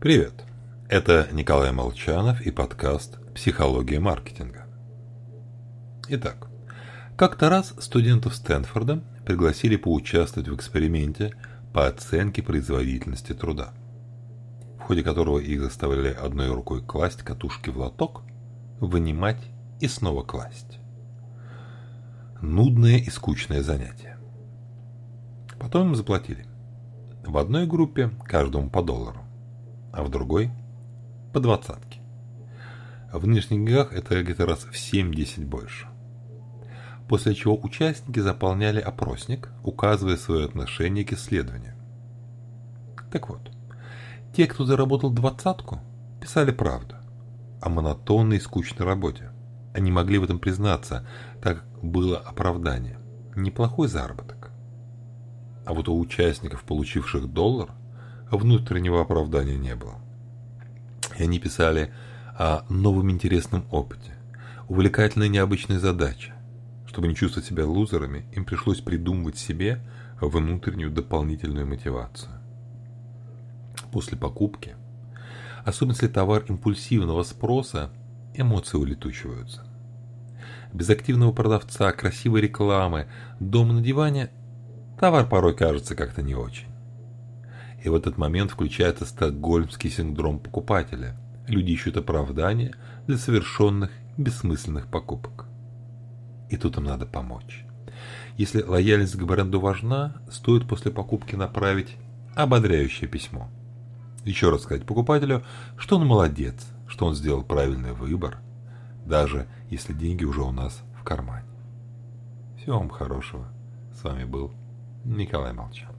Привет! Это Николай Молчанов и подкаст «Психология маркетинга». Итак, как-то раз студентов Стэнфорда пригласили поучаствовать в эксперименте по оценке производительности труда, в ходе которого их заставляли одной рукой класть катушки в лоток, вынимать и снова класть. Нудное и скучное занятие. Потом им заплатили. В одной группе каждому по доллару, а в другой по двадцатке. В нынешних деньгах это где-то раз в 7-10 больше. После чего участники заполняли опросник, указывая свое отношение к исследованию. Так вот, те, кто заработал двадцатку, писали правду о монотонной и скучной работе. Они могли в этом признаться, так было оправдание. Неплохой заработок. А вот у участников, получивших доллар, внутреннего оправдания не было. И они писали о новом интересном опыте, увлекательной необычной задаче. Чтобы не чувствовать себя лузерами, им пришлось придумывать себе внутреннюю дополнительную мотивацию. После покупки, особенно если товар импульсивного спроса, эмоции улетучиваются. Без активного продавца, красивой рекламы, дома на диване товар порой кажется как-то не очень. И в этот момент включается стокгольмский синдром покупателя. Люди ищут оправдания для совершенных бессмысленных покупок. И тут им надо помочь. Если лояльность к бренду важна, стоит после покупки направить ободряющее письмо. Еще раз сказать покупателю, что он молодец, что он сделал правильный выбор, даже если деньги уже у нас в кармане. Всего вам хорошего. С вами был Николай Молчан.